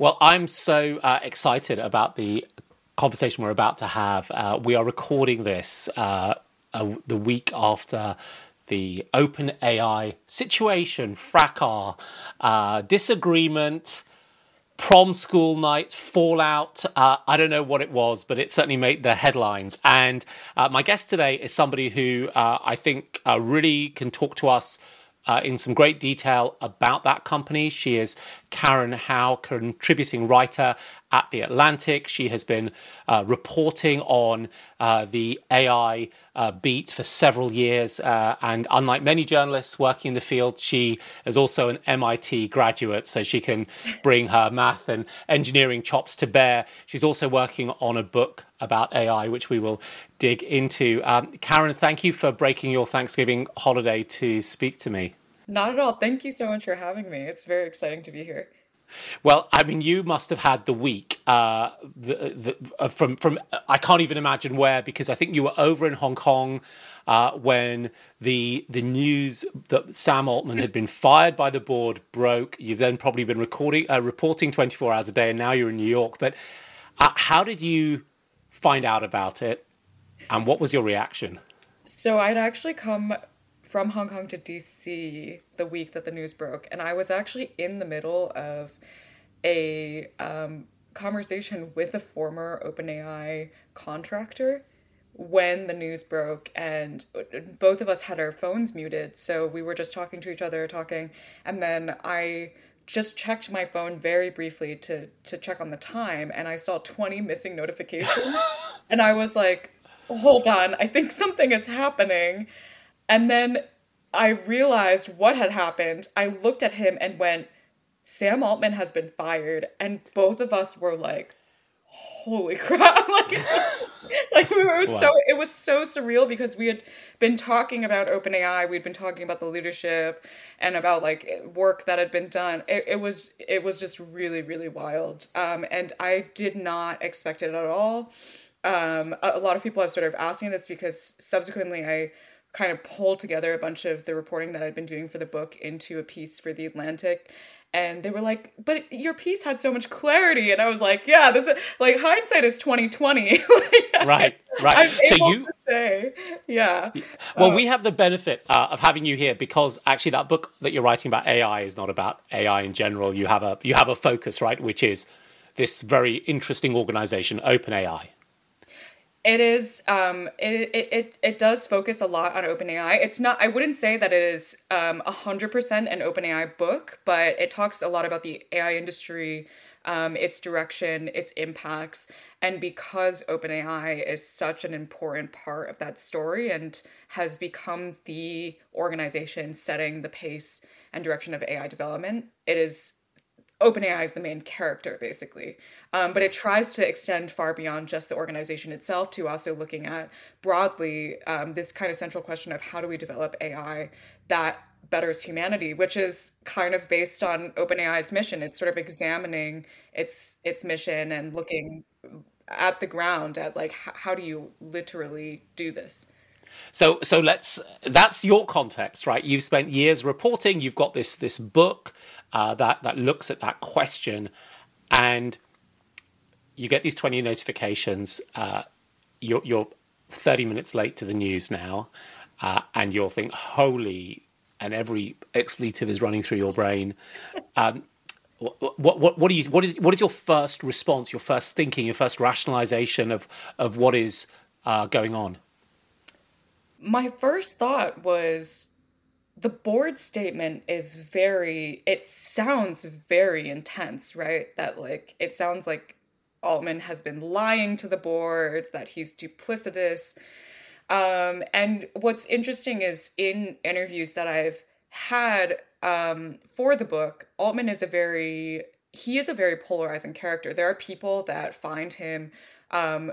Well, I'm so uh, excited about the conversation we're about to have. Uh, we are recording this uh, the week after the open AI situation, fracas, uh, disagreement, prom school night, fallout. Uh, I don't know what it was, but it certainly made the headlines. And uh, my guest today is somebody who I think really can talk to us uh, in some great detail about that company. She is Karen Hao, contributing writer at The Atlantic. She has been uh, reporting on uh, the AI uh, beat for several years. Uh, and unlike many journalists working in the field, she is also an MIT graduate, so she can bring her math and engineering chops to bear. She's also working on a book about AI, which we will dig into. Um, Karen, thank you for breaking your Thanksgiving holiday to speak to me. Not at all. Thank you so much for having me. It's very exciting to be here. Well, I mean, you must have had the week uh, the, the, uh, from from I can't even imagine where because I think you were over in Hong Kong uh, when the the news that Sam Altman had been fired by the board broke. You've then probably been recording uh, reporting twenty four hours a day, and now you're in New York. But uh, how did you find out about it, and what was your reaction? So I'd actually come from Hong Kong to DC the week that the news broke, and I was actually in the middle of a um, conversation with a former OpenAI contractor when the news broke, and both of us had our phones muted, so we were just talking to each other, talking, and then I just checked my phone very briefly to to check on the time, and I saw twenty missing notifications, and I was like, "Hold on, I think something is happening." And then I realized what had happened. I looked at him and went, Sam Altman has been fired. And both of us were like, holy crap. like, like we were wow. so, it was so surreal because we had been talking about OpenAI. We'd been talking about the leadership and about like work that had been done. It, it was, it was just really, really wild. Um, and I did not expect it at all. Um, a, lot of people have sort of asking this because subsequently I, kind of pulled together a bunch of the reporting that I'd been doing for the book into a piece for the Atlantic. And they were like, "But your piece had so much clarity," and I was like, "Yeah, this is like hindsight is twenty twenty. right, right. I'm so you say, yeah. Well, uh, we have the benefit uh, of having you here because actually, that book that you're writing about AI is not about AI in general. You have a you have a focus, right, which is this very interesting organization, OpenAI. It is. Um, it, it it does focus a lot on OpenAI. It's not. I wouldn't say that it is um hundred percent an OpenAI book, but it talks a lot about the AI industry, um, its direction, its impacts, and because OpenAI is such an important part of that story and has become the organization setting the pace and direction of AI development, it is OpenAI is the main character, basically. Um, but it tries to extend far beyond just the organization itself to also looking at broadly um, this kind of central question of how do we develop AI that betters humanity, which is kind of based on OpenAI's mission. It's sort of examining its its mission and looking at the ground at like how, how do you literally do this. So so let's that's your context, right? You've spent years reporting. You've got this this book uh, that that looks at that question, and you get these twenty notifications. Uh, you're you're thirty minutes late to the news now, uh, and you'll think, "Holy!" and every expletive is running through your brain. Um, what, what, what, do you, what, is, what is your first response, your first thinking, your first rationalization of, of what is uh, going on? My first thought was the board statement is very it sounds very intense right? That like it sounds like altman has been lying to the board that he's duplicitous. Um, and what's interesting is in interviews that i've had um, for the book altman is a very he is a very polarizing character. There are people that find him um,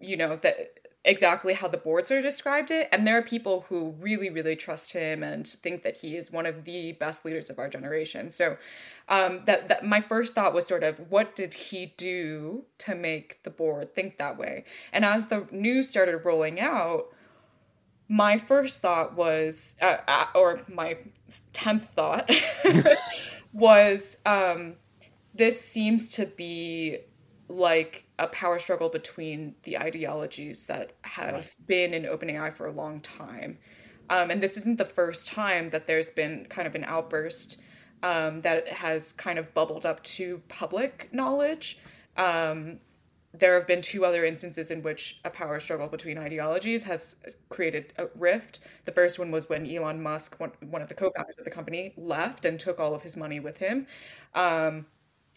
you know that exactly how the board sort of described it. And there are people who really, really trust him and think that he is one of the best leaders of our generation. So um, that that my first thought was sort of what did he do to make the board think that way? And as the news started rolling out, my first thought was, uh, uh, or my tenth thought was. Um, this seems to be like a power struggle between the ideologies that have right. been in OpenAI for a long time. Um, and this isn't the first time that there's been kind of an outburst um, that has kind of bubbled up to public knowledge. Um, there have been two other instances in which a power struggle between ideologies has created a rift. The first one was when Elon Musk, one, one of the co founders of the company, left and took all of his money with him. Um,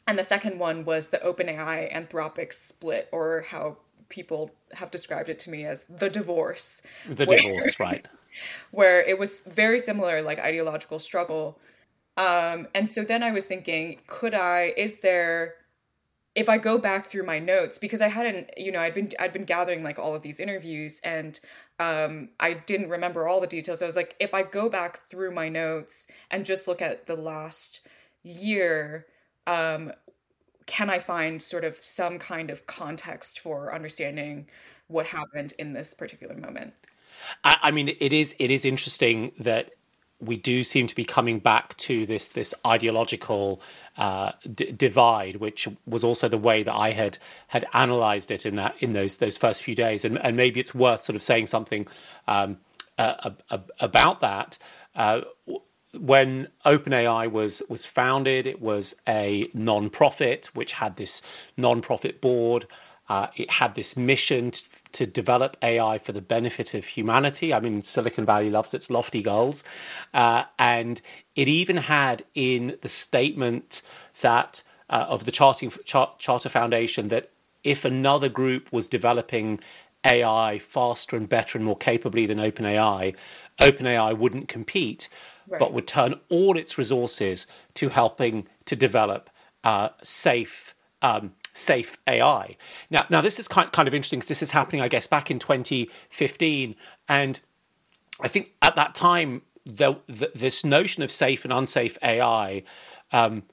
and the second one was the OpenAI Anthropic split, or how people have described it to me as the divorce. The where, divorce, right. Where it was very similar, like ideological struggle. Um, and so then I was thinking, could I, is there, if I go back through my notes, because I hadn't, you know, I'd been, I'd been gathering like all of these interviews and um, I didn't remember all the details. I was like, if I go back through my notes and just look at the last year, um, can I find sort of some kind of context for understanding what happened in this particular moment? I, I mean, it is it is interesting that we do seem to be coming back to this this ideological uh, d- divide, which was also the way that I had had analysed it in that in those those first few days, and and maybe it's worth sort of saying something um, uh, about that. When OpenAI was was founded, it was a non-profit which had this non-profit board. Uh, it had this mission to, to, develop AI for the benefit of humanity. I mean, Silicon Valley loves its lofty goals, uh, and it even had in the statement that uh, of the Charting, Char- Charter Foundation that if another group was developing AI faster and better and more capably than OpenAI, OpenAI wouldn't compete right. but would turn all its resources to helping to develop uh, safe. Um, safe AI. Now, now this is kind kind of interesting because this is happening, I guess, back in 2015, and I think at that time the, the, this notion of safe and unsafe AI, um,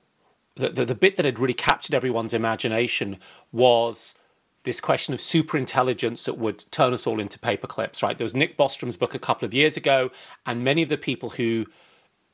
the, the, the bit that had really captured everyone's imagination was this question of superintelligence that would turn us all into paperclips. Right? There was Nick Bostrom's book a couple of years ago, and many of the people who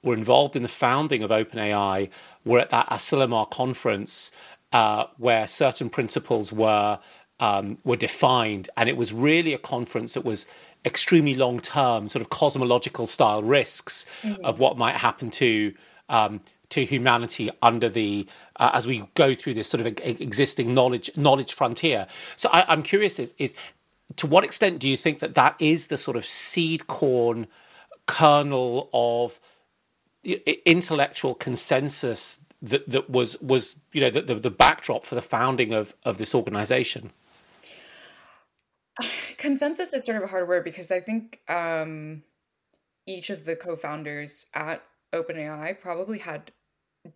were involved in the founding of OpenAI were at that Asilomar conference uh, where certain principles were um, were defined, and it was really a conference that was extremely long term, sort of cosmological style risks mm-hmm. of what might happen to um, to humanity under the uh, as we go through this sort of existing knowledge knowledge frontier. So I, am curious: is, is to what extent do you think that that is the sort of seed corn kernel of intellectual consensus that, that was was you know the, the, the backdrop for the founding of of this organization? Consensus is sort of a hard word because i think um, each of the co-founders at openai probably had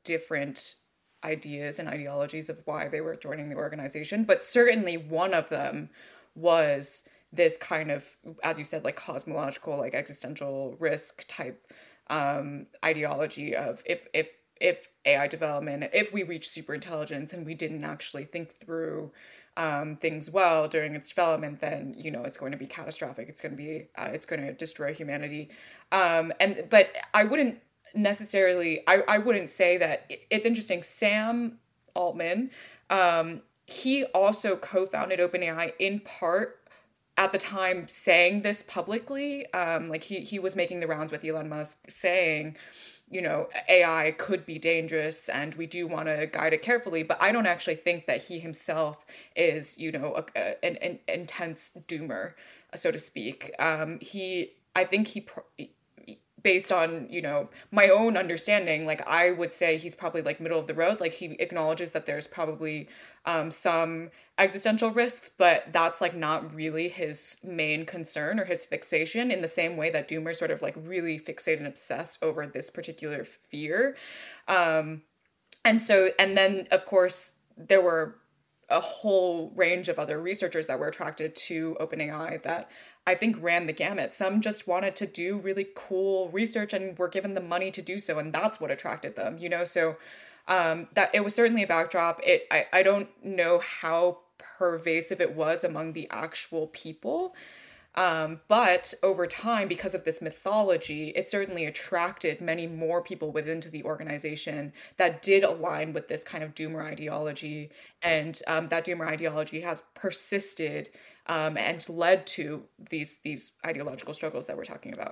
different ideas and ideologies of why they were joining the organization but certainly one of them was this kind of as you said like cosmological like existential risk type um, ideology of if if if AI development, if we reach super intelligence and we didn't actually think through um, things well during its development, then you know it's going to be catastrophic. It's going to be uh, it's going to destroy humanity. Um, and but I wouldn't necessarily. I I wouldn't say that. It's interesting. Sam Altman. Um, he also co-founded OpenAI in part at the time saying this publicly um, like he, he was making the rounds with elon musk saying you know ai could be dangerous and we do want to guide it carefully but i don't actually think that he himself is you know a, a, an, an, intense doomer so to speak. Um, he i think he based on you know my own understanding like i would say he's probably like middle of the road. Like he acknowledges that there's probably um, some existential risks but that's like not really his main concern or his fixation in the same way that doomer sort of like really fixate and obsess over this particular fear. Um, and so and then of course there were a whole range of other researchers that were attracted to OpenAI that I think ran the gamut. Some just wanted to do really cool research and were given the money to do so, and that's what attracted them, you know. So um, that it was certainly a backdrop. It I, I don't know how pervasive it was among the actual people. Um, but over time, because of this mythology, it certainly attracted many more people within to the organization that did align with this kind of doomer ideology. And um, that doomer ideology has persisted um, and led to these these ideological struggles that we're talking about.